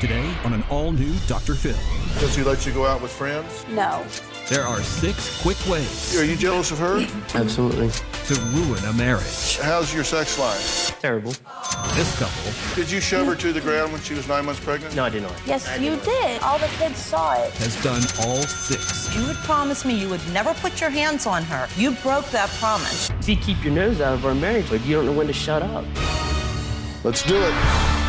Today on an all new Dr. Phil. Does he let you go out with friends? No. There are six quick ways. Are you jealous of her? Absolutely. To ruin a marriage. How's your sex life? Terrible. This couple. Did you shove her to the ground when she was nine months pregnant? No, I did not. Yes, you did. All the kids saw it. Has done all six. You had promised me you would never put your hands on her. You broke that promise. See, keep your nose out of our marriage, but you don't know when to shut up. Let's do it.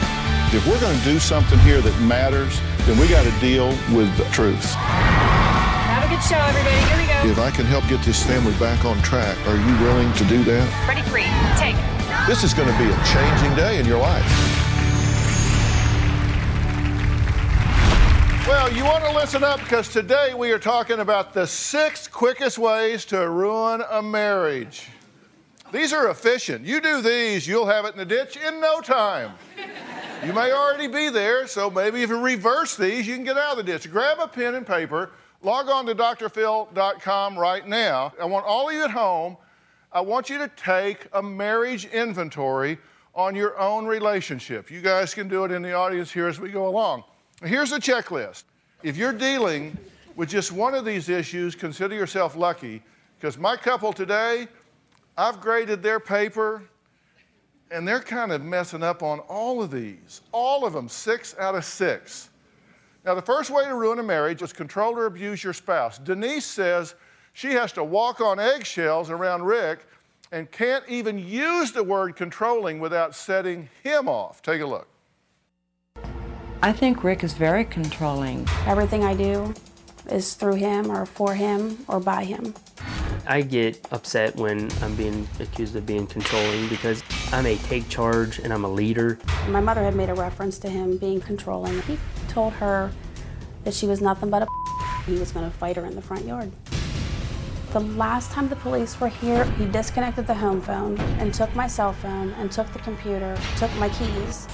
If we're going to do something here that matters, then we got to deal with the truth. Have a good show, everybody. Here we go. If I can help get this family back on track, are you willing to do that? Ready, three, take. This is going to be a changing day in your life. Well, you want to listen up because today we are talking about the six quickest ways to ruin a marriage. These are efficient. You do these, you'll have it in the ditch in no time. You may already be there, so maybe if you reverse these, you can get out of the ditch. Grab a pen and paper, log on to drphil.com right now. I want all of you at home, I want you to take a marriage inventory on your own relationship. You guys can do it in the audience here as we go along. Here's a checklist. If you're dealing with just one of these issues, consider yourself lucky because my couple today, I've graded their paper and they're kind of messing up on all of these. All of them, six out of six. Now, the first way to ruin a marriage is control or abuse your spouse. Denise says she has to walk on eggshells around Rick and can't even use the word controlling without setting him off. Take a look. I think Rick is very controlling. Everything I do is through him or for him or by him. I get upset when I'm being accused of being controlling because I'm a take charge and I'm a leader. My mother had made a reference to him being controlling. He told her that she was nothing but a he was going to fight her in the front yard. The last time the police were here, he disconnected the home phone and took my cell phone and took the computer, took my keys.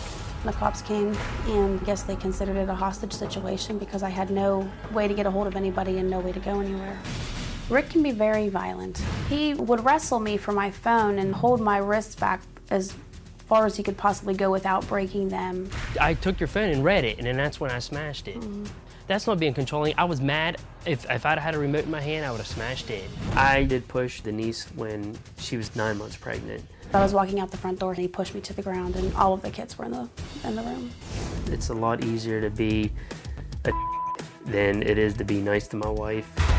The cops came and I guess they considered it a hostage situation because I had no way to get a hold of anybody and no way to go anywhere. Rick can be very violent. He would wrestle me for my phone and hold my wrists back as far as he could possibly go without breaking them. I took your phone and read it, and then that's when I smashed it. Mm-hmm. That's not being controlling. I was mad. If, if I'd had a remote in my hand, I would have smashed it. I did push Denise when she was nine months pregnant. I was walking out the front door and he pushed me to the ground and all of the kids were in the in the room. It's a lot easier to be a than it is to be nice to my wife.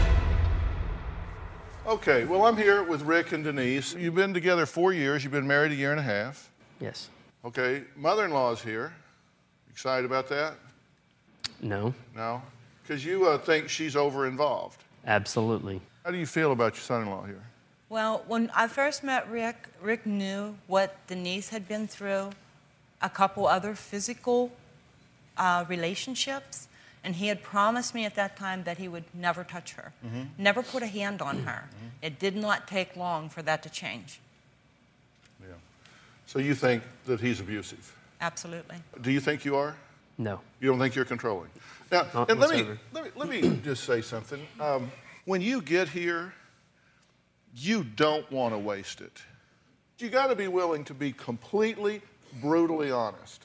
Okay, well, I'm here with Rick and Denise. You've been together four years, you've been married a year and a half. Yes. Okay, mother in law's here. Excited about that? No. No? Because you uh, think she's over involved. Absolutely. How do you feel about your son in law here? Well, when I first met Rick, Rick knew what Denise had been through, a couple other physical uh, relationships, and he had promised me at that time that he would never touch her, Mm-hmm. never put a hand on her. It did not take long for that to change. Yeah. So you think that he's abusive? Absolutely. Do you think you are? No. You don't think you're controlling? Now, Not and let me, let me let me just say something. Um, when you get here, you don't want to waste it. You got to be willing to be completely, brutally honest.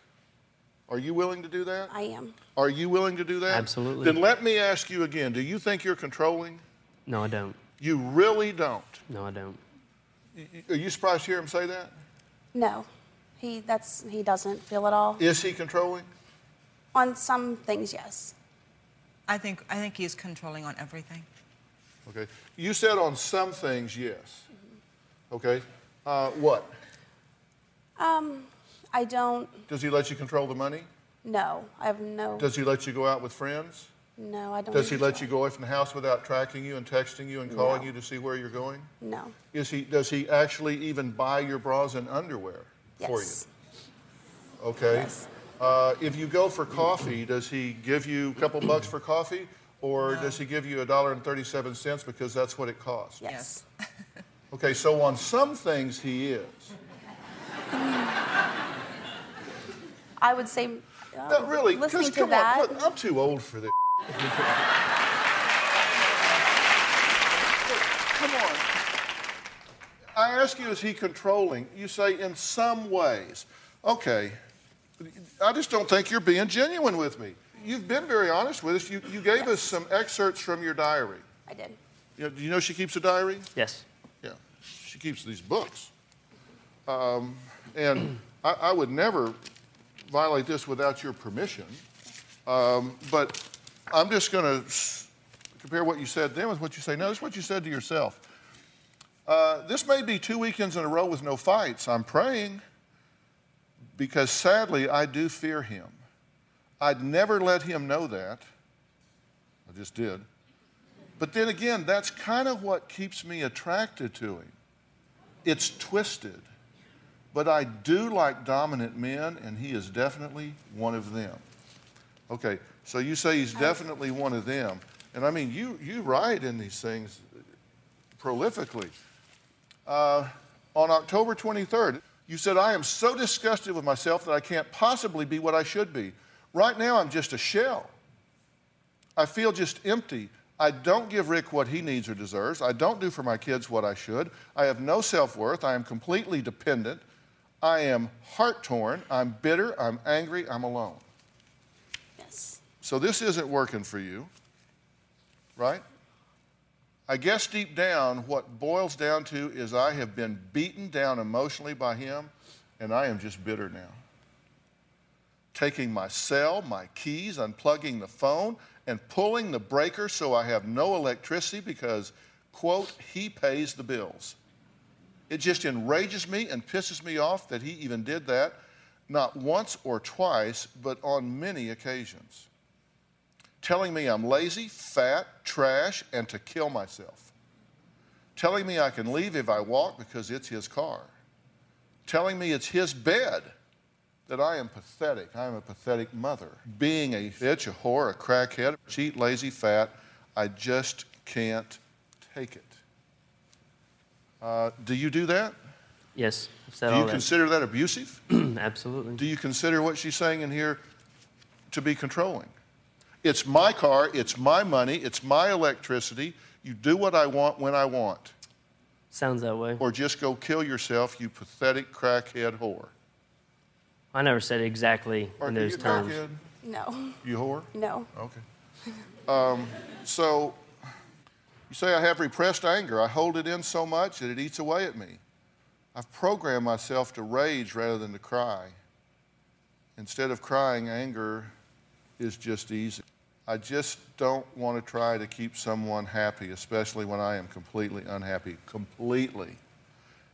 Are you willing to do that? I am. Are you willing to do that? Absolutely. Then let me ask you again. Do you think you're controlling? No, I don't. You really don't. No, I don't. Y- y- Are you surprised to hear him say that? No. He that's he doesn't feel it all. Is he controlling? On some things, yes. I think, I think he's controlling on everything. Okay. You said on some things, yes. Okay. Uh, what? Um, I don't Does he let you control the money? No. I have no Does he let you go out with friends? no, I don't Does he enjoy- let you go away from the house without tracking you and texting you and calling No. you to see where you're going? No. Is he, does he actually even buy your bras and underwear for you? Yes. Okay. Yes. Uh, if you go for coffee, does he give you a couple bucks for coffee? Or does he give you a dollar and 37 cents because that's what it costs? Yes. Okay, so on some things he is. I would say. No, really, listening because to come that. on, look, I'm too old for this. come on. I ask you, is he controlling? You say in some ways. Okay, I just don't think you're being genuine with me. You've been very honest with us. You, you gave us some excerpts from your diary. I did. You know, do you know she keeps a diary? Yes. Yeah, she keeps these books. Um, and I, I would never violate this without your permission. Um, but I'm just going to compare what you said then with what you say now. This is what you said to yourself. Uh, this may be two weekends in a row with no fights. I'm praying because sadly I do fear him. I'd never let him know that. I just did. But then again, that's kind of what keeps me attracted to him. It's twisted. But I do like dominant men, and he is definitely one of them. Okay, so you say he's definitely one of them. And I mean, you, you write in these things prolifically. Uh, on October 23rd, you said, I am so disgusted with myself that I can't possibly be what I should be. Right now, I'm just a shell. I feel just empty. I don't give Rick what he needs or deserves. I don't do for my kids what I should. I have no self worth. I am completely dependent. I am heart torn. I'm bitter. I'm angry. I'm alone. Yes. So this isn't working for you, right? I guess deep down, what boils down to is I have been beaten down emotionally by him, and I am just bitter now. Taking my cell, my keys, unplugging the phone, and pulling the breaker so I have no electricity because, quote, he pays the bills. It just enrages me and pisses me off that he even did that, not once or twice, but on many occasions. Telling me I'm lazy, fat, trash, and to kill myself. Telling me I can leave if I walk because it's his car. Telling me it's his bed that I am pathetic. I am a pathetic mother. Being a bitch, a whore, a crackhead, a cheat, lazy, fat, I just can't take it. Uh, do you do that? Yes. I've said Do you that. consider that abusive? Absolutely. Do you consider what she's saying in here to be controlling? It's my car, it's my money, it's my electricity. You do what I want when I want. Sounds that way. Or just go kill yourself, you pathetic crackhead whore. I never said it exactly Or in do those you terms. crackhead? No. You whore? No. Okay. Um, so you say I have repressed anger. I hold it in so much that it eats away at me. I've programmed myself to rage rather than to cry. Instead of crying, anger is just easy. I just don't want to try to keep someone happy, especially when I am completely unhappy. Completely.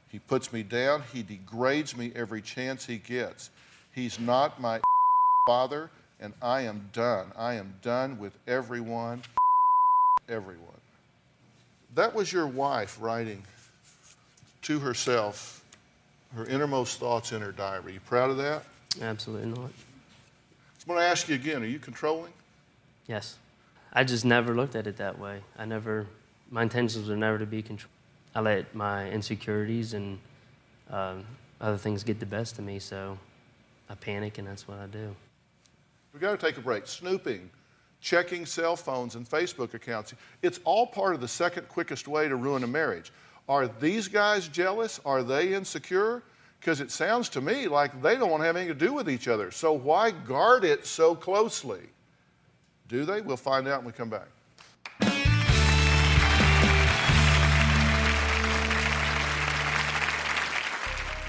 He puts me down. He degrades me every chance he gets. He's not my father, and I am done. I am done with everyone, everyone. That was your wife writing to herself her innermost thoughts in her diary. Are you proud of that? Absolutely not. I'm going to ask you again are you controlling? Yes. I just never looked at it that way. I never, my intentions were never to be control. I let my insecurities and um, other things get the best of me, so I panic, and that's what I do. We've got to take a break. Snooping, checking cell phones and Facebook accounts. It's all part of the second quickest way to ruin a marriage. Are these guys jealous? Are they insecure? Because it sounds to me like they don't want to have anything to do with each other. So why guard it so closely? Do they? We'll find out when we come back.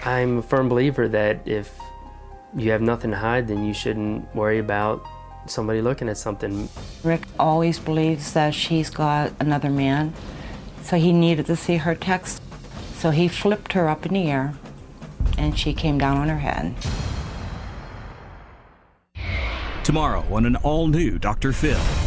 I'm a firm believer that if you have nothing to hide, then you shouldn't worry about somebody looking at something. Rick always believes that she's got another man, so he needed to see her text. So he flipped her up in the air, and she came down on her head. Tomorrow on an all new Dr. Phil.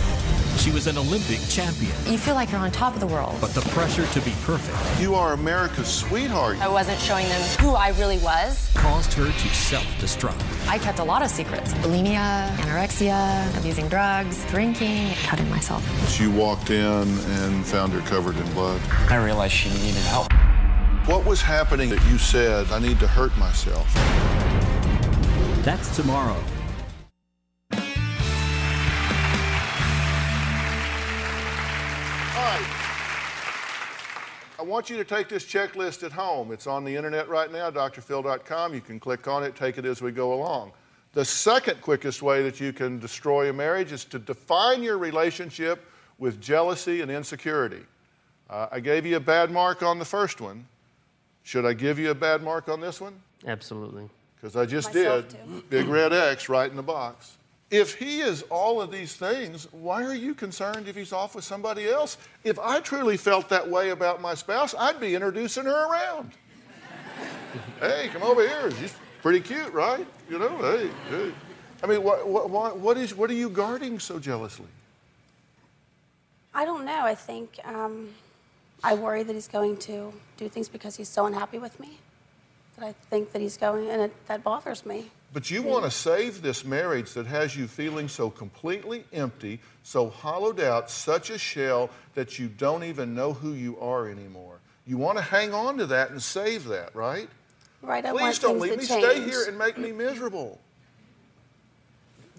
She was an Olympic champion, You feel like you're on top of the world. but the pressure to be perfect You are America's sweetheart. I wasn't showing them who I really was. caused her to self-destruct. I kept a lot of secrets bulimia, anorexia, abusing drugs, drinking, cutting myself. She walked in and found her covered in blood. I realized she needed help. What was happening that you said, I need to hurt myself? That's tomorrow. I want you to take this checklist at home. It's on the internet right now, drphil.com. You can click on it, take it as we go along. The second quickest way that you can destroy a marriage is to define your relationship with jealousy and insecurity. Uh, I gave you a bad mark on the first one. Should I give you a bad mark on this one? Absolutely. Because I just Myself did. Big red X right in the box. If he is all of these things, why are you concerned if he's off with somebody else? If I truly felt that way about my spouse, I'd be introducing her around. hey, come over here. She's pretty cute, right? You know, hey, hey. I mean, what, what, what, is, what are you guarding so jealously? I don't know. I think um, I worry that he's going to do things because he's so unhappy with me. That I think that he's going, and it, that bothers me. But you want to save this marriage that has you feeling so completely empty, so hollowed out, such a shell that you don't even know who you are anymore. You want to hang on to that and save that, right? Right. I Please don't leave me change. stay here and make me miserable.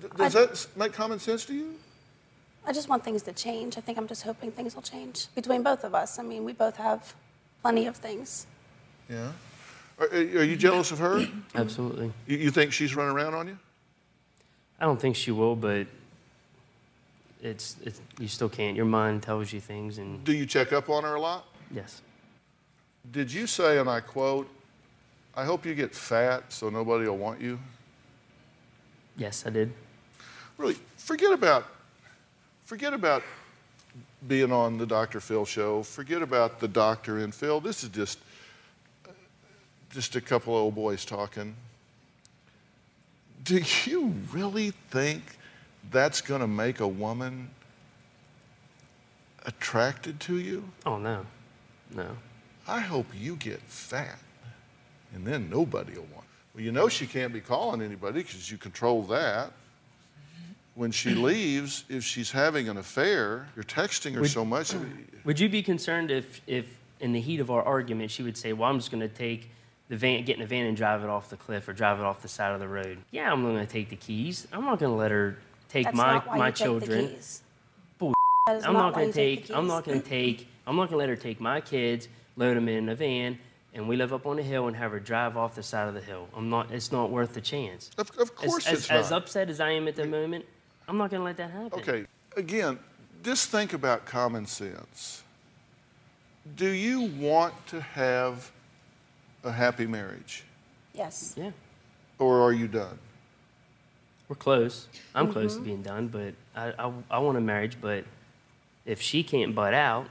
Does that make common sense to you? I just want things to change. I think I'm just hoping things will change between both of us. I mean, we both have plenty of things. Yeah. Are, are you jealous of her? Absolutely. You, you think she's running around on you? I don't think she will, but it's, it's you still can't. Your mind tells you things, and Do you check up on her a lot? yes, Did you say, and I quote, I hope you get fat so nobody will want you? yes, I did. Really, forget about forget about being on the Dr. Phil show. Forget about the doctor and Phil. This is just just a couple of old boys talking. Do you really think that's going to make a woman attracted to you? Oh no, no. I hope you get fat, and then nobody will want. Well, you know she can't be calling anybody because you control that. When she leaves, if she's having an affair, you're texting her Would- so much. Would you be concerned if, if in the heat of our argument, she would say, "Well, I'm just going to take the van, get in the van and drive it off the cliff or drive it off the side of the road"? Yeah, I'm going to take the keys. I'm not going to let her take That's my not why my you take the children. keys. Bull- I'm not not going to take take. I'm not going to take. I'm not going to let her take my kids, load them in a van, and we live up on the hill and have her drive off the side of the hill. I'm not. It's not worth the chance. Of, of course as, it's as, as upset as I am at the moment, I'm not going to let that happen. Okay, again, just think about common sense. Do you want to have a happy marriage, Yes. Yeah. or are you done? We're close. I'm close Mm-hmm. to being done, but I, I, I want a marriage. But if she can't butt out,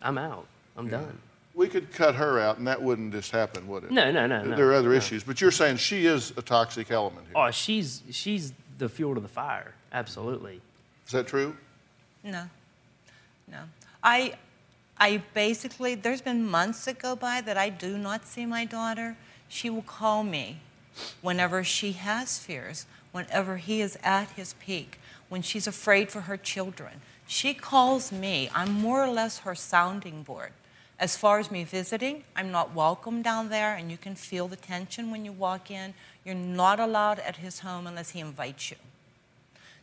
I'm out. I'm done. We could cut her out, and that wouldn't just happen, would it? No, no, no, no. There are other no. issues, but you're saying she is a toxic element here. Oh, she's she's the fuel to the fire. Absolutely. Is that true? No, no. I, I basically, there's been months that go by that I do not see my daughter. She will call me whenever she has fears, whenever he is at his peak, when she's afraid for her children. She calls me. I'm more or less her sounding board. As far as me visiting, I'm not welcome down there, and you can feel the tension when you walk in. You're not allowed at his home unless he invites you.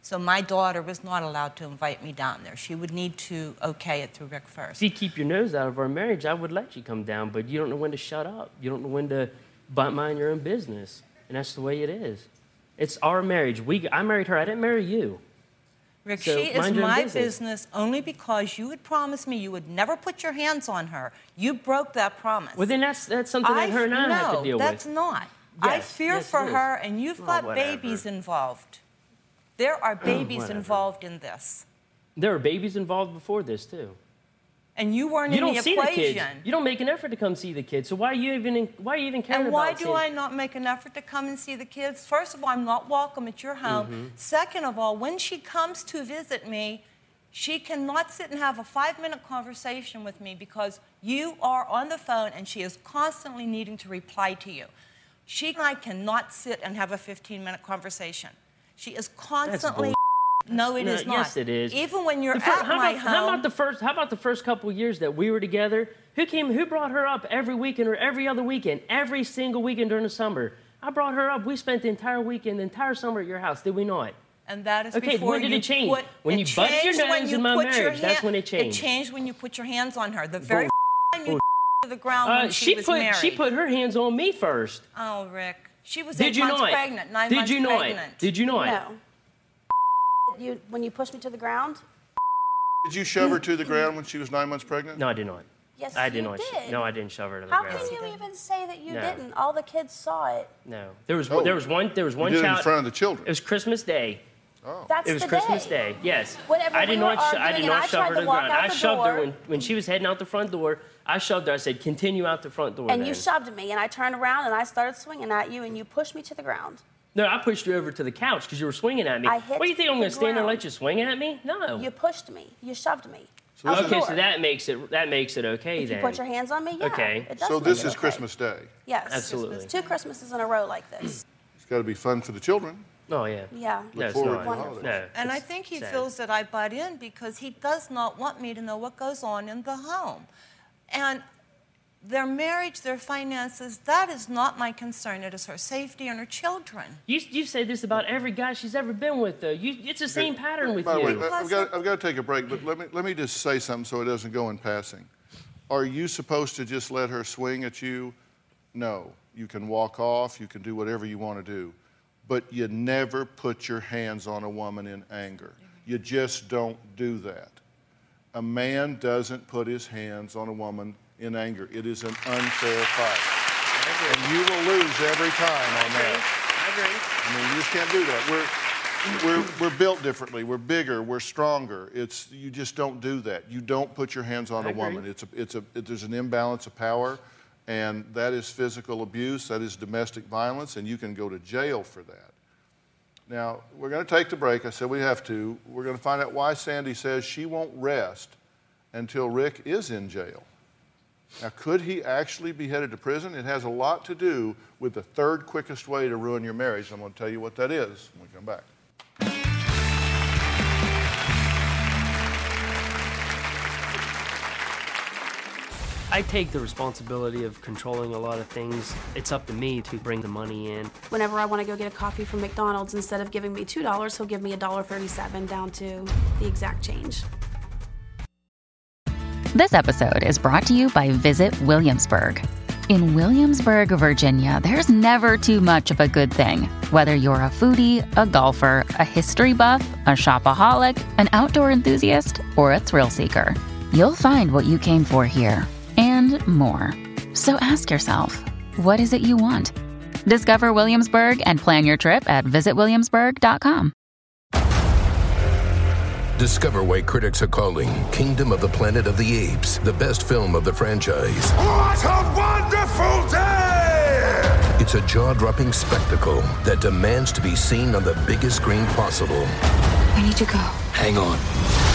So my daughter was not allowed to invite me down there. She would need to okay it through Rick first. If you keep your nose out of our marriage, I would let you come down, but you don't know when to shut up. You don't know when to butt mind your own business, and that's the way it is. It's our marriage. We, I married her. I didn't marry you. Rick, So she is mind your own my business. business. only because you had promised me you would never put your hands on her. You broke that promise. Well, then that's that's something that her and I no, have to deal that's with. not. I fear yes, for her, and you've Oh, got whatever. babies involved. There are babies involved in this, There are babies involved before this too. and you weren't You in don't the see equation. the kids. You don't make an effort to come see the kids. So why are you even in, why are you even caring And why do I not make an effort to come and see the kids? First of all, I'm not welcome at your home. Mm-hmm. Second of all, when she comes to visit me, She cannot sit and have a five minute conversation with me because you are on the phone and she is constantly needing to reply to you. She and I cannot sit and have a 15 minute conversation. She is constantly. No, it No, is not. Yes, it is. Even when you're The fir- at how my about, home. How about the first? How about the first couple years that we were together? Who came? Who brought her up every weekend or every other weekend? Every single weekend during the summer. I brought her up. We spent the entire weekend, the entire summer at your house. Did we not? And that is Okay, before when did you it change? Put, When it you butted your nose you in my put your marriage, that's when it changed. It changed when you put your hands on her. The very time you Bull- to the ground Uh, when she, she put married. she put her hands on me first. Oh, Rick. She was Did eight you months not? pregnant, nine Did months you not? pregnant. Did you not? No. You, when you pushed me to the ground? Did you shove her to the ground when she was nine months pregnant? No, I did not. Yes, I did you not. sh- did. No, I didn't shove her to the How ground. How can you even say that you No. didn't? All the kids saw it. No, there was Oh. there was one there was You one did it in front of the children. It was Christmas Day. Oh. That's it was the Christmas day. Day. Yes. Whenever I did we not. sh- I did not shove her to to the ground. I the shoved her when when she was heading out the front door. I shoved her. I said, "Continue out the front door." And then. you shoved me, and I turned around and I started swinging at you, and you pushed me to the ground. No, I pushed you over to the couch because you were swinging at me. I hit what do you think? I'm going to stand there and let you swing at me? No. You pushed me. You shoved me. out the okay, door. so that makes it that makes it okay If then. you put your hands on me, yeah. Okay. It does So this is okay. Christmas Day. Yes. Absolutely. Two Christmases in a row like this. It's got to be fun for the children. Oh yeah. Yeah. No, it's forward not. to the. No. And I think he sad. feels that I butt in because he does not want me to know what goes on in the home. And their marriage, their finances, that is not my concern. It is her safety and her children. You you say this about every guy she's ever been with though. You it's the same pattern with By the you. way, I've got, I've got to take a break, but let me, let me just say something so it doesn't go in passing. Are you supposed to just let her swing at you? No. You can walk off, you can do whatever you want to do, but you never put your hands on a woman in anger. You just don't do that. A man doesn't put his hands on a woman in anger. It is an unfair fight. And you will lose every time on that. I agree. I mean, you just can't do that. We're, we're, we're built differently. We're bigger. We're stronger. It's, you just don't do that. You don't put your hands on I a agree. woman. It's a, it's a, it, there's an imbalance of power, and that is physical abuse. That is domestic violence, and you can go to jail for that. Now, we're going to take the break. I said we have to. We're going to find out why Sandy says she won't rest until Rick is in jail. Now, could he actually be headed to prison? It has a lot to do with the third quickest way to ruin your marriage. I'm going to tell you what that is when we come back. I take the responsibility of controlling a lot of things. It's up to me to bring the money in. Whenever I want to go get a coffee from McDonald's, instead of giving me $2, he'll give me $1.37 down to the exact change. This episode is brought to you by Visit Williamsburg. In Williamsburg, Virginia, there's never too much of a good thing. Whether you're a foodie, a golfer, a history buff, a shopaholic, an outdoor enthusiast, or a thrill seeker, you'll find what you came for here and more. So ask yourself, what is it you want? Discover Williamsburg and plan your trip at visitwilliamsburg.com. Discover why critics are calling Kingdom of the Planet of the Apes the best film of the franchise. What a wonderful day! It's a jaw dropping spectacle that demands to be seen on the biggest screen possible. We need to go. Hang on.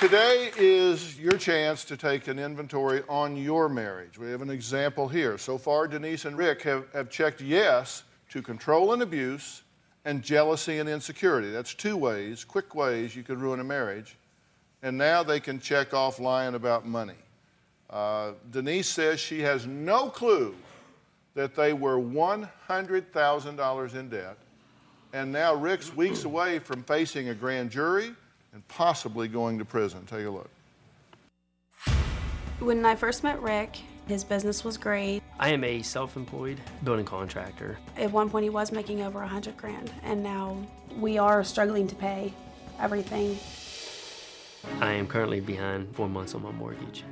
Today is your chance to take an inventory on your marriage. We have an example here. So far, Denise and Rick have, have checked yes to control and abuse and jealousy and insecurity. That's two ways, quick ways you could ruin a marriage. And now they can check off lying about money. Uh, Denise says she has no clue that they were $100,000 in debt And now Rick's weeks away from facing a grand jury and possibly going to prison. Take a look. When I first met Rick, his business was great. I am a self-employed building contractor. At one point, he was making over a hundred grand, and now we are struggling to pay everything. I am currently behind four months on my mortgage.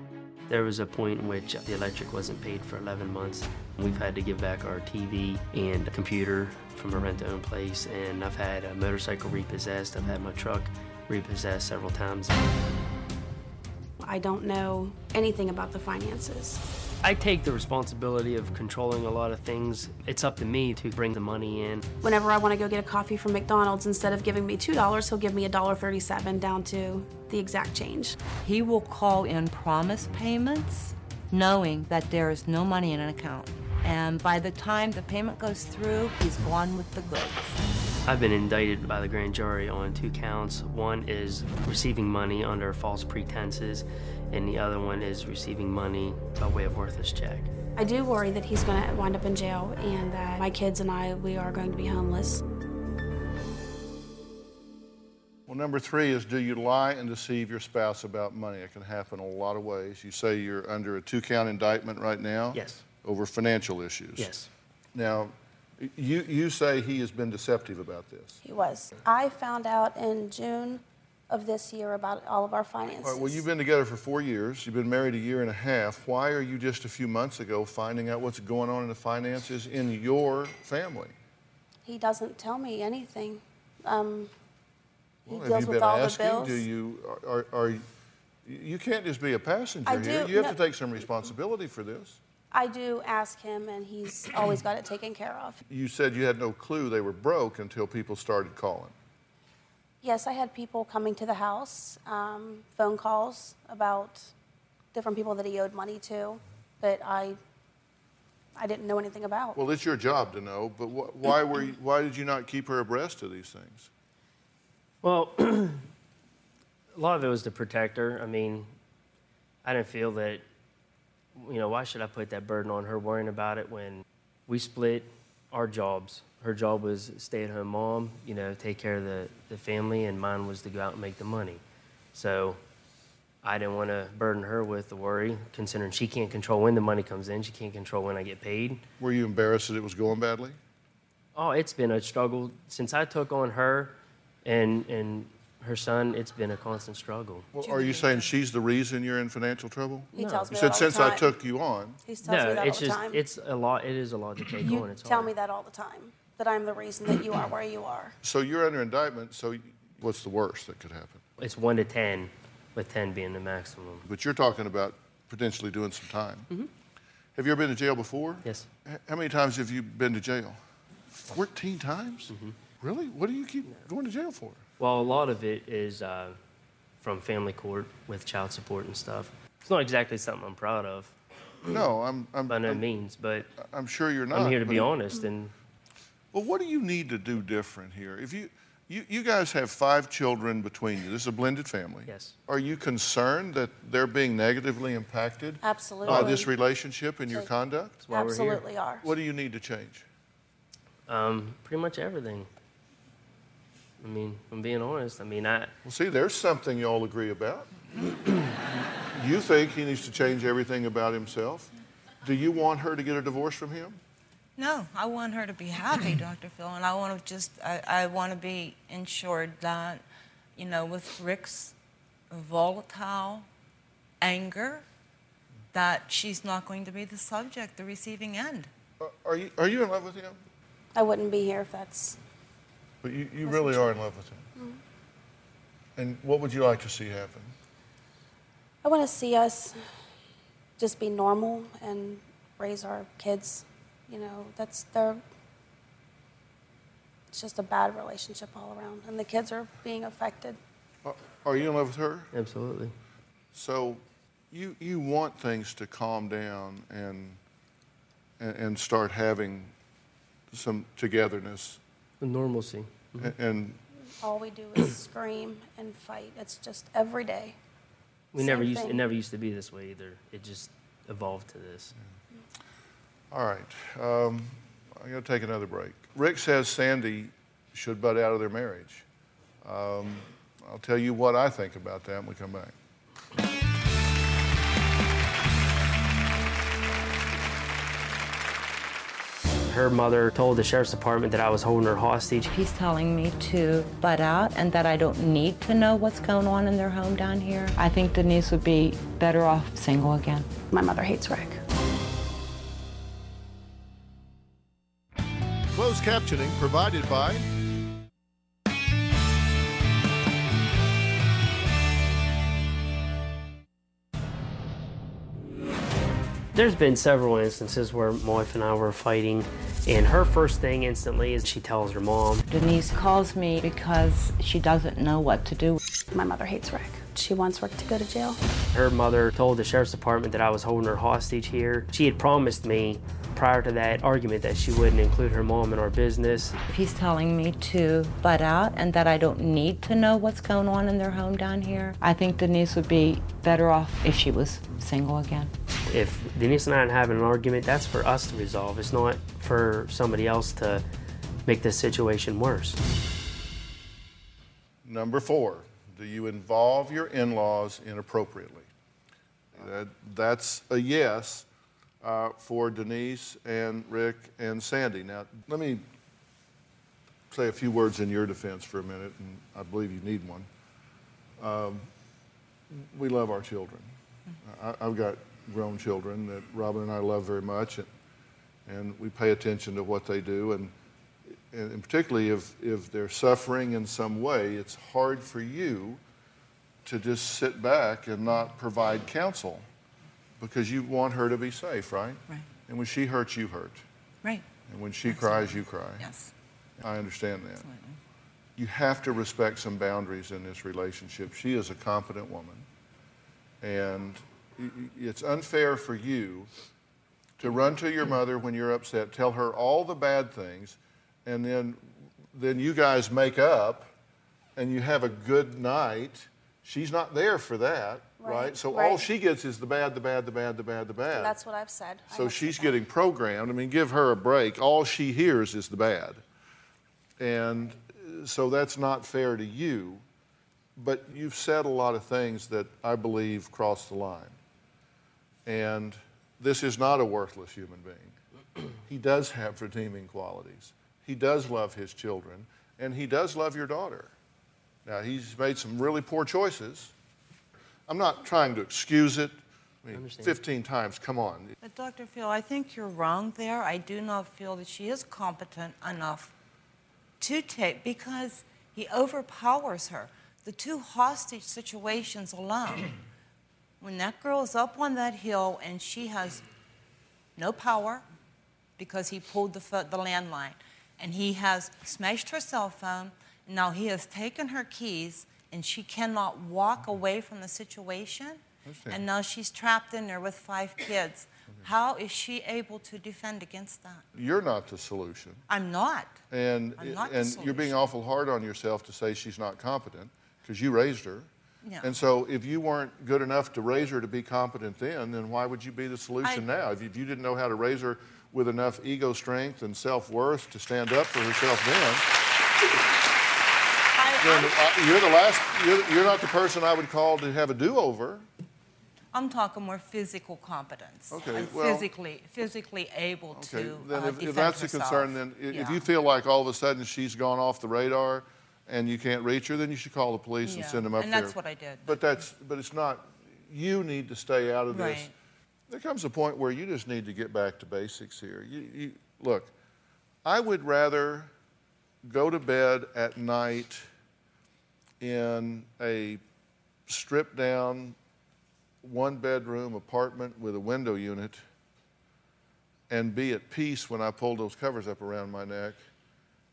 There was a point in which the electric wasn't paid for 11 months. We've had to give back our TV and computer from a rent-to-own place, and I've had a motorcycle repossessed. I've had my truck repossessed several times. I don't know anything about the finances. I take the responsibility of controlling a lot of things. It's up to me to bring the money in. Whenever I want to go get a coffee from McDonald's, instead of giving me $2, he'll give me $1.37 down to the exact change. He will call in promise payments knowing that there is no money in an account. And by the time the payment goes through, he's gone with the goods. I've been indicted by the grand jury on two counts. One is receiving money under false pretenses, and the other one is receiving money by way of worthless check. I do worry that he's going to wind up in jail and that my kids and I, we are going to be homeless. Well, number three is do you lie and deceive your spouse about money? It can happen a lot of ways. You say you're under a two count indictment right now? Yes. Over financial issues? Yes. Now, you, you say he has been deceptive about this. He was. I found out in June of this year about all of our finances. All right, well, you've been together for four years. You've been married a year and a half. Why are you just a few months ago finding out what's going on in the finances in your family? He doesn't tell me anything. Um, he Well, deals have you with been all asking? the bills. Do you are, are, are you, you can't just be a passenger I here. do- You have no. to take some responsibility for this. I do ask him, and he's always got it taken care of. You said you had no clue they were broke until people started calling. Yes, I had people coming to the house, um, phone calls about different people that he owed money to that I, I didn't know anything about. Well, it's your job to know, but wh- why were you, why did you not keep her abreast of these things? Well, a lot of it was to protect her. I mean, I didn't feel that, you know, why should I put that burden on her worrying about it when we split our jobs? Her job was stay at home mom, you know, take care of the, the family, and mine was to go out and make the money. So I didn't want to burden her with the worry, considering she can't control when the money comes in, she can't control when I get paid. Were you embarrassed that it was going badly? Oh, it's been a struggle since I took on her and and her son. It's been a constant struggle. Well, are you saying she's the reason you're in financial trouble? He tells You me said that all the since I took you on. He tells no, me that it's all the just time. it's a lot. It is a lot to take you on. It's tell hard. me that all the time, that I'm the reason that you are where you are. So you're under indictment. So what's the worst that could happen? It's one to ten, with ten being the maximum. But you're talking about potentially doing some time. Mhm. Have you ever been to jail before? Yes. How many times have you been to jail? 14 times? Mm-hmm. Really? What do you keep going to jail for? Well, a lot of it is uh, from family court with child support and stuff. It's not exactly something I'm proud of. No, I'm. I'm by no I'm- means, but I'm sure you're not. I'm here to be honest, and Well, what do you need to do different here? If you, you, you guys have five children between you. This is a blended family. Yes. Are you concerned that they're being negatively impacted Absolutely. by this relationship and your conduct? why we're here. Absolutely are. What do you need to change? um, pretty much everything. I mean, if I'm being honest. I mean, I Well, see, there's something you all agree about. you think he needs to change everything about himself. Do you want her to get a divorce from him? No, I want her to be happy, Dr. Phil, and I want to just, I, I want to be ensured that, you know, with Rick's volatile anger, that she's not going to be the subject, the receiving end. Are- Are you, are you in love with him? I wouldn't be here if that's. But you, you really are in love with him. Mm. And what would you like to see happen? I want to see us just be normal and raise our kids. You know, that's their. It's just a bad relationship all around, and the kids are being affected. Are- Are you in love with her? absolutely. So you, you want things to calm down and, and, and start having some togetherness. The normalcy. A- And All we do is scream and fight. It's just every day. We never Same used. It never used to be this way either. It just evolved to this. All right. Um, I'm going to take another break. Rick says Sandy should butt out of their marriage. Um, I'll tell you what I think about that when we come back. Her mother told the sheriff's department that I was holding her hostage. He's telling me to butt out and that I don't need to know what's going on in their home down here. I think Denise would be better off single again. My mother hates Rick. Closed captioning provided by There's been several instances where my wife and I were fighting, and her first thing instantly is she tells her mom. Denise calls me because she doesn't know what to do. My mother hates Rick. She wants Rick to go to jail. Her mother told the sheriff's department that I was holding her hostage here. She had promised me prior to that argument that she wouldn't include her mom in our business. He's telling me to butt out and that I don't need to know what's going on in their home down here. I think Denise would be better off if she was single again. If Denise and I are having an argument, that's for us to resolve. It's not for somebody else to make this situation worse. Number four, do you involve your in laws inappropriately? That, that's a yes uh, for Denise and Rick and Sandy. Now, let me say a few words in your defense for a minute, and I believe you need one. Um, we love our children. I, I've got grown children that Robin and I love very much, and, and we pay attention to what they do. And, and particularly if, if they're suffering in some way, it's hard for you to just sit back and not provide counsel because you want her to be safe, right? Right. And when she hurts, you hurt. Right. And when she cries, you cry. Yes. I understand that. Absolutely. You have to respect some boundaries in this relationship. She is a competent woman. And it's unfair for you to run to your mother when you're upset, tell her all the bad things, and then, then you guys make up and you have a good night. She's not there for that, right? Right, So all she gets is the bad, the bad, the bad, the bad, the bad. That's what I've said. So she's getting programmed. I mean, give her a break. All she hears is the bad. And uh, so that's not fair to you. But you've said a lot of things that I believe cross the line. And this is not a worthless human being. he does have redeeming qualities. He does love his children, and he does love your daughter. Now, he's made some really poor choices. I'm not trying to excuse it. I mean, 15 times, come on. But Dr. Phil, I think you're wrong there. I do not feel that she is competent enough to take because he overpowers her. The two hostage situations alone, when that girl is up on that hill and she has no power because he pulled the, pho- the landline and he has smashed her cell phone, now he has taken her keys and she cannot walk away from the situation. And now she's trapped in there with five kids. How is she able to defend against that? You're not the solution. I'm not. And, I'm not and you're being awful hard on yourself to say she's not competent because you raised her. Yeah. And so if you weren't good enough to raise her to be competent then, then why would you be the solution I- now? If you, if you didn't know how to raise her with enough ego strength and self worth to stand up for herself then, then uh, you're the last, you're, you're not the person I would call to have a do over. I'm talking more physical competence. Okay, I'm well- physically, physically able Okay, to then uh, if, if that's a concern, then if Yeah. you feel like all of a sudden she's gone off the radar and you can't reach her, then you should call the police and send them up and there. that's what I did. But that's, but it's not, you need to stay out of this. Right. There comes a point where you just need to get back to basics here. You, you, look, I would rather go to bed at night in a stripped down, one bedroom apartment with a window unit and be at peace when I pulled those covers up around my neck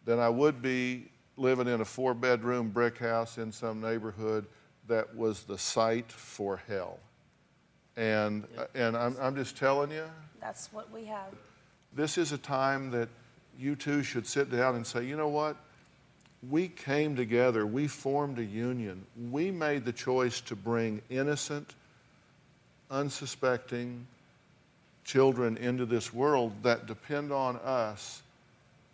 than I would be living in a four bedroom brick house in some neighborhood that was the site for hell. And, uh, and I'm, I'm just telling you, That's what we have. this is a time that you two should sit down and say, you know what? We came together, we formed a union, we made the choice to bring innocent, unsuspecting children into this world that depend on us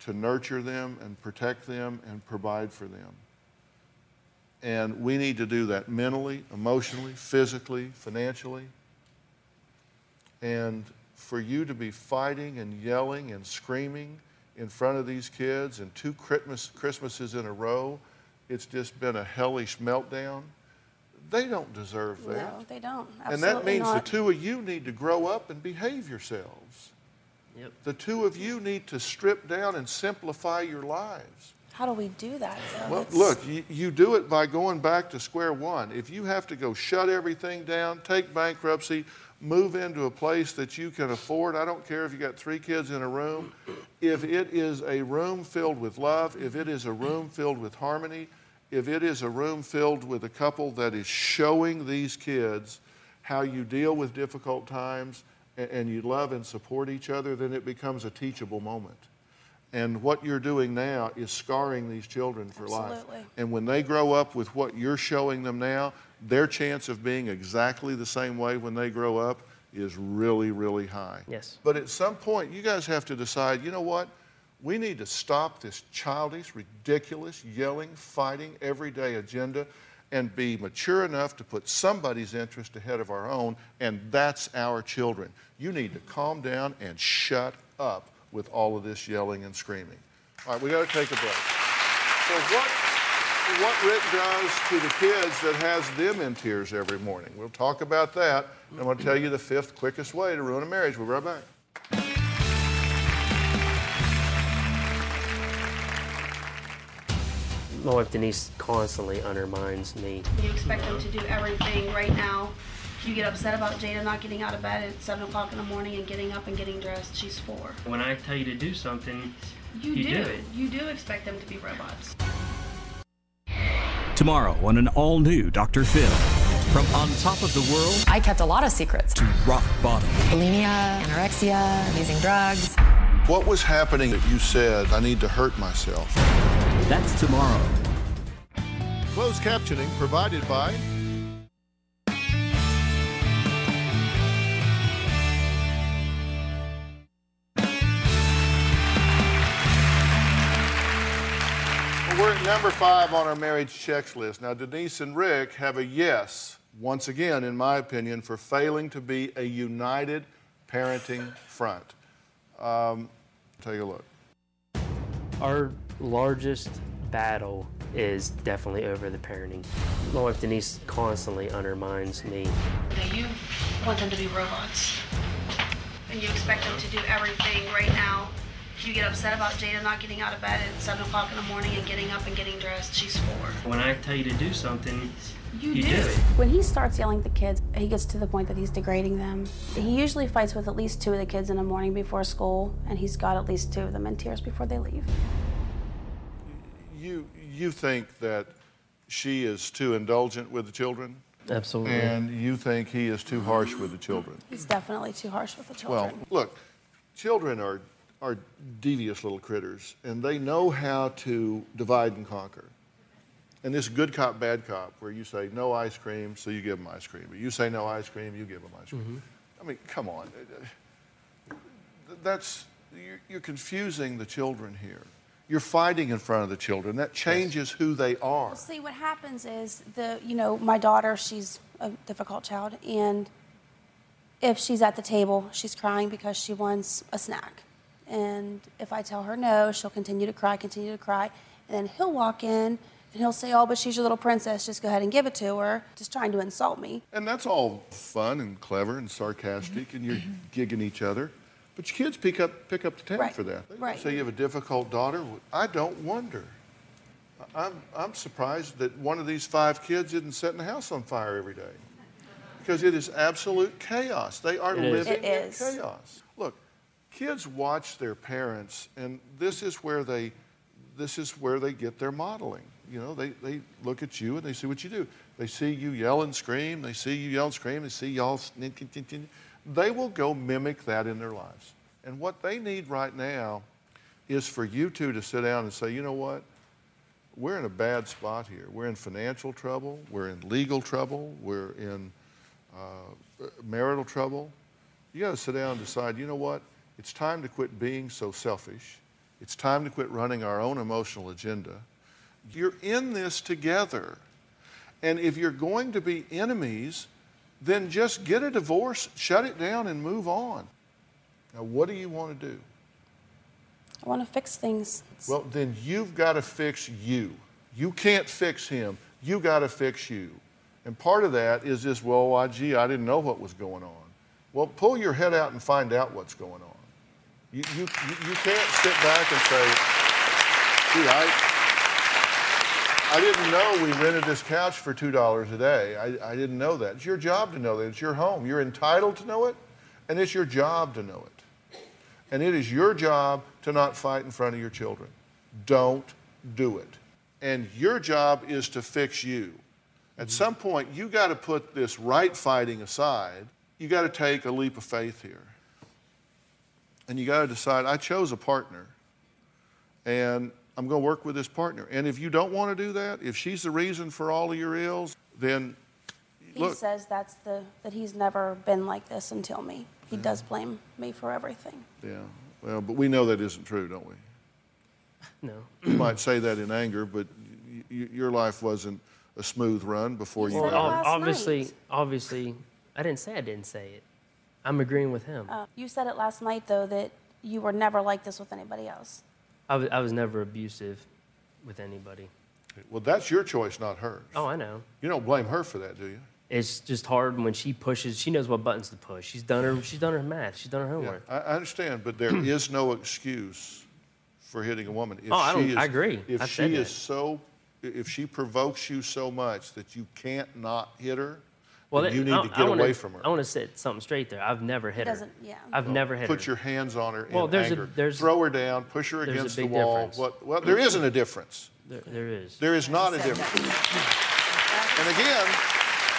to nurture them and protect them and provide for them. And we need to do that mentally, emotionally, physically, financially. And for you to be fighting and yelling and screaming in front of these kids and two Christmas, Christmases in a row, it's just been a hellish meltdown. They don't deserve that. No, they don't. and that means not. the two of you need to grow up and behave yourselves. Yep. The two of you need to strip down and simplify your lives. How do we do that? Though? Well, It's- look, you, you do it by going back to square one. If you have to go shut everything down, take bankruptcy, move into a place that you can afford, I don't care if you got three kids in a room, if it is a room filled with love, if it is a room filled with harmony, if it is a room filled with a couple that is showing these kids how you deal with difficult times and, you love and support each other, then it becomes a teachable moment. And what you're doing now is scarring these children for life. Absolutely. And when they grow up with what you're showing them now, their chance of being exactly the same way when they grow up is really, really high. Yes. But at some point, you guys have to decide you know what? We need to stop this childish, ridiculous, yelling, fighting, everyday agenda and be mature enough to put somebody's interest ahead of our own, and that's our children. You need to calm down and shut up with all of this yelling and screaming. All right, we got to take a break. So, what, what Rick does to the kids that has them in tears every morning? We'll talk about that. And I'm going to tell you the fifth quickest way to ruin a marriage. We'll be right back. My wife Denise constantly undermines me. You expect them to do everything right now. You get upset about Jada not getting out of bed at 7 o'clock in the morning and getting up and getting dressed. She's four. When I tell you to do something, You, You do. do it. You do expect them to be robots. Tomorrow on an all new Dr. Phil. From on top of the world I kept a lot of secrets. to rock bottom. Bulimia, anorexia, abusing drugs. What was happening that you said, I need to hurt myself? That's tomorrow. Closed captioning provided by number five on our marriage checks list. Now, Denise and Rick have a yes, once again, in my opinion, for failing to be a united parenting front. Um, take a look. Our largest battle is definitely over the parenting. My wife Denise constantly undermines me. Now, you want them to be robots. And you expect them to do everything right now. You get upset about Jada not getting out of bed at 7 o'clock in the morning and getting up and getting dressed. She's four. When I tell you to do something, You, You do. do it. When he starts yelling at the kids, he gets to the point that he's degrading them. He usually fights with at least two of the kids in the morning before school, and he's got at least two of them in tears before they leave. You, you think that she is too indulgent with the children? Absolutely. And you think he is too harsh with the children? He's definitely too harsh with the children. Well, look, children are, are devious little critters, and they know how to divide and conquer. And this good cop, bad cop, where you say no ice cream, so you give them ice cream. Or you say no ice cream, you give them ice cream. Mm-hmm. I mean, come on. That's, you're, you're confusing the children here. You're fighting in front of the children. That changes who they are. Well, see, what happens is the, you know, my daughter, she's a difficult child, and if she's at the table, she's crying because she wants a snack. And if I tell her no, she'll continue to cry, continue to cry. And then he'll walk in and he'll say, Oh, but she's your little princess. Just go ahead and give it to her. Just trying to insult me. And that's all fun and clever and sarcastic, and you're gigging each other. But your kids pick up, pick up the tab Right, for that. right. Say you have a difficult daughter. I don't wonder. I'm, I'm surprised that one of these five kids isn't setting the house on fire every day. Because it is absolute chaos. They are It is. living It is. in chaos. Kids watch their parents, and this is where they, this is where they get their modeling. You know, they, they look at you and they see what you do. They see you yell and scream. They see you yell and scream. They see y'all. They will go mimic that in their lives. And what they need right now is for you two to sit down and say, you know what? We're in a bad spot here. We're in financial trouble. We're in legal trouble. We're in uh, marital trouble. You got to sit down and decide, you know what? It's time to quit being so selfish It's time to quit running our own emotional agenda. You're in this together. And if you're going to be enemies, then just get a divorce, shut it down, and move on. Now, what do you want to do? I want to fix things. Well, then you've got to fix you. You can't fix him. You got to fix you. And part of that is this, well, why, gee, I didn't know what was going on. Well, pull your head out and find out what's going on. You, you, you can't sit back and say, gee, I, I didn't know we rented this couch for $2 a day. I, I didn't know that. It's your job to know that. It's your home. You're entitled to know it, and it's your job to know it. And it is your job to not fight in front of your children. Don't do it. And your job is to fix you. At mm-hmm. some point, you got to put this right fighting aside. You got to take a leap of faith here. And you got to decide I chose a partner, and I'm going to work with this partner. And if you don't want to do that, if she's the reason for all of your ills, then He look. says that's the that he's never been like this until me. He does blame me for everything. Yeah. Well, but we know that isn't true, don't we? No. You might say that in anger, but y- y- your life wasn't a smooth run before you Well, got ob- here. obviously, obviously, I didn't say I didn't say it. I'm agreeing with him. Uh, you said it last night though that you were never like this with anybody else. I was, I was never abusive with anybody. Well, that's your choice, not hers. Oh, I know. You don't blame her for that, do you? It's just hard when she pushes. She knows what buttons to push. She's done her. She's done her math. She's done her Yeah, homework. I, I understand, but there is no excuse for hitting a woman. If Oh, I she don't- is, I agree. If I've she is that. so, if she provokes you so much that you can't not hit her, Well, then you need I- to get wanna, away from her. I want to set something straight there. I've never hit her. doesn't- yeah. I've never hit Put her. Put your hands on her Well, in there's a- there's- Throw her down, push her there's a against the big wall. difference. What, well, there isn't a difference. There, there is. There is not a difference. And again,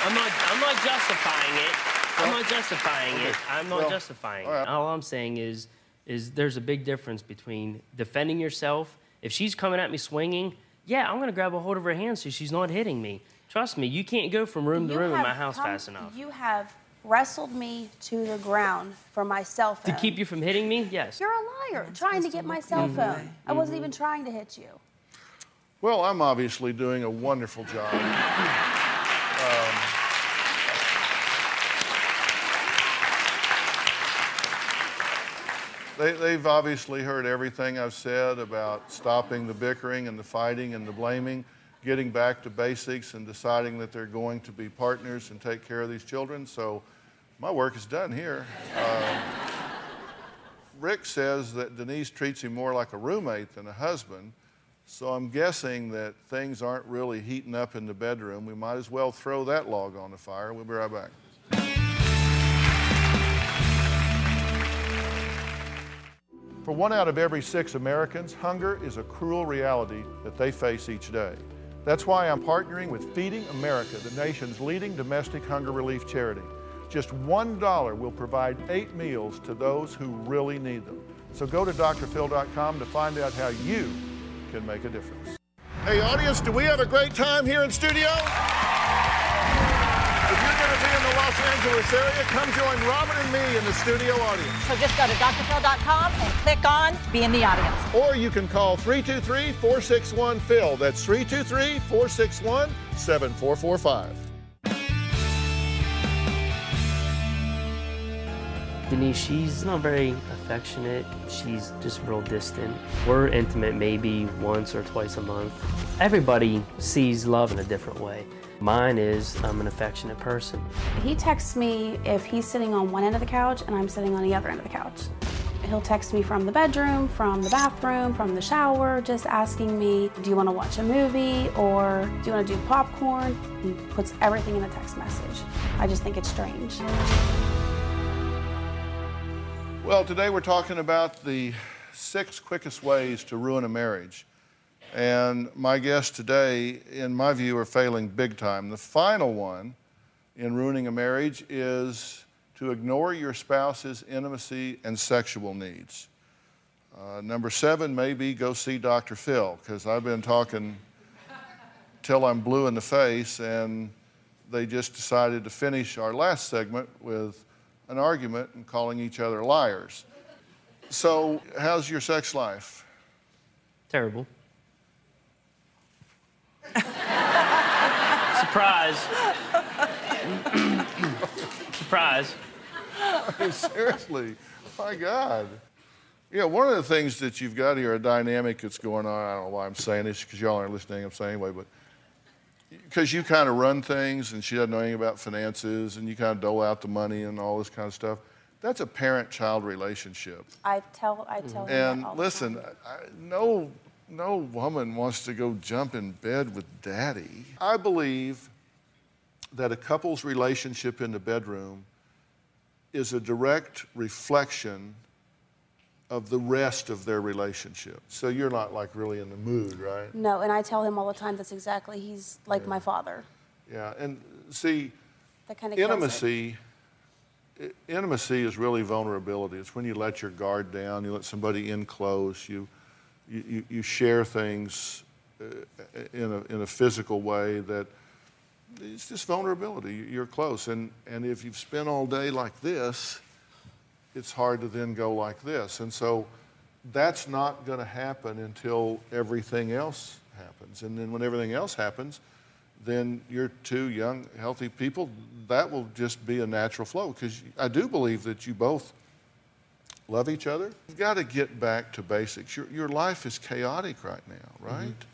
I'm not. I'm not justifying it. I'm not justifying it. I'm not Well, justifying all right. it. All I'm saying is, is there's a big difference between defending yourself. If she's coming at me swinging, yeah, I'm gonna grab a hold of her hand so she's not hitting me. Trust me, you can't go from room to You room in my house come- fast enough. You have wrestled me to the ground for my cell phone. To keep you from hitting me, yes. You're a liar, trying to get my cell phone. I wasn't Mhm. even trying to hit you. well, I'm obviously doing a wonderful job. Um, They, they've obviously heard everything I've said about stopping the bickering and the fighting and the blaming, getting back to basics and deciding that they're going to be partners and take care of these children. So my work is done here. Uh, Rick says that Denise treats him more like a roommate than a husband. So I'm guessing that things aren't really heating up in the bedroom. We might as well throw that log on the fire. We'll be right back. For one out of every six Americans, hunger is a cruel reality that they face each day. That's why I'm partnering with Feeding America, the nation's leading domestic hunger relief charity. Just $1 will provide eight meals to those who really need them. So go to drphil.com to find out how you can make a difference. Hey, audience, do we have a great time here in studio? Los Angeles area, come join Robin and me in the studio audience. So just go to drphil.com and click on Be in the Audience. Or you can call 323 461 Phil. That's 323 461 7445. Denise, she's not very affectionate. She's just real distant. We're intimate maybe once or twice a month. Everybody sees love in a different way. Mine is I'm an affectionate person. He texts me if he's sitting on one end of the couch and I'm sitting on the other end of the couch. He'll text me from the bedroom, from the bathroom, from the shower, just asking me, do you want to watch a movie or do you want to do popcorn? He puts everything in a text message. I just think it's strange. Well, today we're talking about the six quickest ways to ruin a marriage. And my guests today, in my view, are failing big time. The final one in ruining a marriage is to ignore your spouse's intimacy and sexual needs. Uh, number seven may be go see Dr. Phil, because I've been talking till I'm blue in the face, and they just decided to finish our last segment with an argument and calling each other liars. So, how's your sex life? Terrible. Surprise. Surprise. I mean, seriously, my God. Yeah, one of the things that you've got here, a dynamic that's going on, I don't know why I'm saying this because y'all aren't listening, I'm saying anyway, but because you kind of run things and she doesn't know anything about finances and you kind of dole out the money and all this kind of stuff. That's a parent-child relationship. I tell I tell him And that all the listen, I, no, no woman wants to go jump in bed with daddy. I believe that a couple's relationship in the bedroom is a direct reflection of the rest of their relationship. So you're not like really in the mood, right? No, and I tell him all the time that's exactly he's like my father. Yeah, and see, That kind of intimacy intimacy is really vulnerability it's when you let your guard down you let somebody in close you you, you, share things uh, in, a, in a physical way that it's just vulnerability. You- you're close. And, and if you've spent all day like this it's hard to then go like this. And so that's not going to happen until everything else happens. And then when everything else happens then you're two young, healthy people. That will just be a natural flow. Because I do believe that you both love each other. You've got to get back to basics. Your, your life is chaotic right now, mm-hmm. right?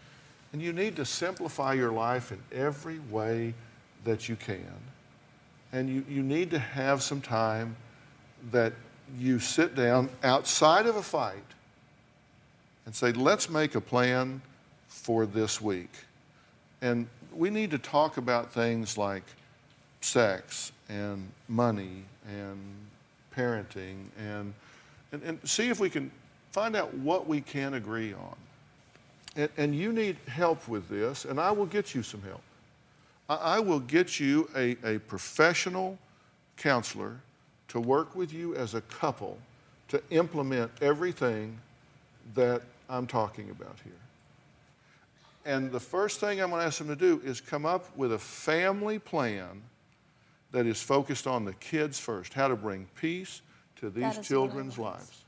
And you need to simplify your life in every way that you can. And you, you need to have some time that you sit down outside of a fight and say, let's make a plan for this week. And we need to talk about things like sex and money and parenting and, and, and see if we can find out what we can agree on. And, and you need help with this, and I will get you some help. I, I will get you a, a professional counselor to work with you as a couple to implement everything that I'm talking about here. And the first thing I'm going to ask them to do is come up with a family plan that is focused on the kids first, how to bring peace to these is what I children's lives.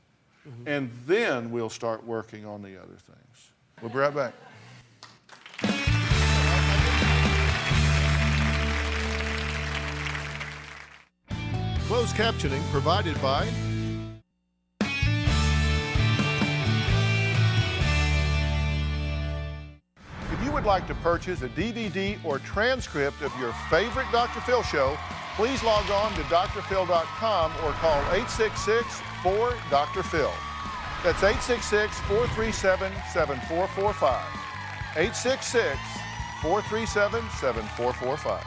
And then we'll start working on the other things. We'll be right back. Closed captioning provided by If you would like to purchase a DVD or transcript of your favorite Dr. Phil show, please log on to drphil.com or call 866-4-DR-PHIL. That's 866-437-7445. 866-437-7445.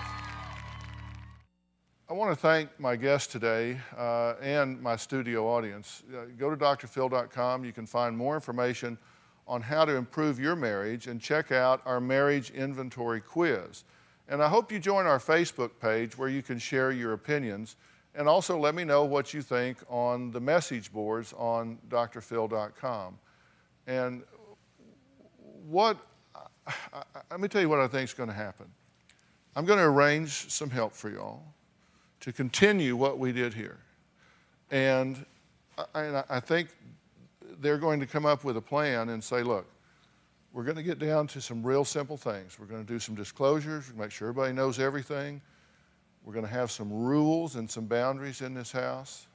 I want to thank my guest today uh, and my studio audience. Uh, go to drphil.com. You can find more information on how to improve your marriage and check out our marriage inventory quiz. And I hope you join our Facebook page where you can share your opinions and also let me know what you think on the message boards on drphil.com. And what, I, I, let me tell you what I think is going to happen. I'm going to arrange some help for y'all to continue what we did here. And I, and I- I think they're going to come up with a plan and say, look, we're going to get down to some real simple things. We're going to do some disclosures, make sure everybody knows everything. We're going to have some rules and some boundaries in this house.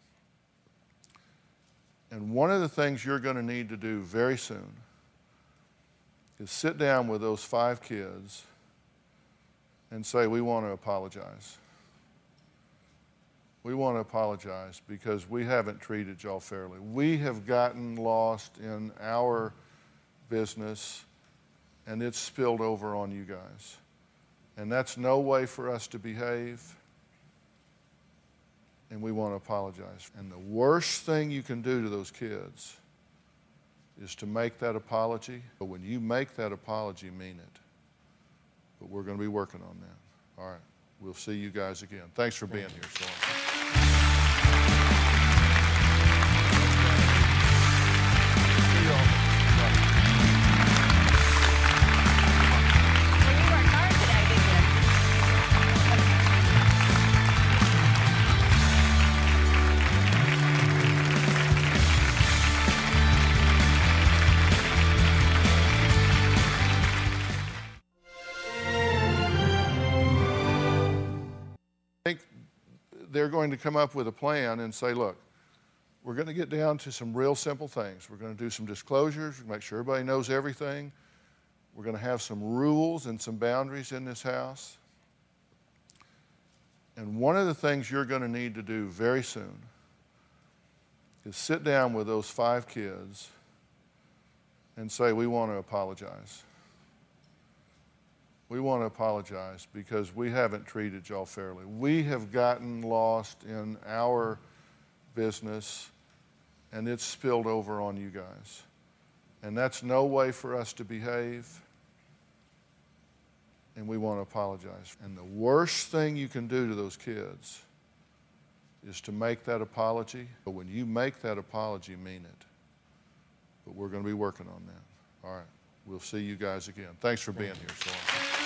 And one of the things you're going to need to do very soon is sit down with those five kids and say, we want to apologize. We want to apologize because we haven't treated y'all fairly. We have gotten lost in our business and it's spilled over on you guys. And that's no way for us to behave. And we want to apologize. And the worst thing you can do to those kids is to make that apology. But when you make that apology, mean it. But we're going to be working on that. All right. We'll see you guys again. Thanks for being here, Storm. they're going to come up with a plan and say, look, we're going to get down to some real simple things. We're going to do some disclosures, make sure everybody knows everything. We're going to have some rules and some boundaries in this house. And one of the things you're going to need to do very soon is sit down with those five kids and say, We want to apologize. We want to apologize because we haven't treated y'all fairly. We have gotten lost in our business and it's spilled over on you guys. And that's no way for us to behave. And we want to apologize. And the worst thing you can do to those kids is to make that apology. But when you make that apology, mean it. But we're going to be working on that. All right. We'll see you guys again. Thanks for being here so.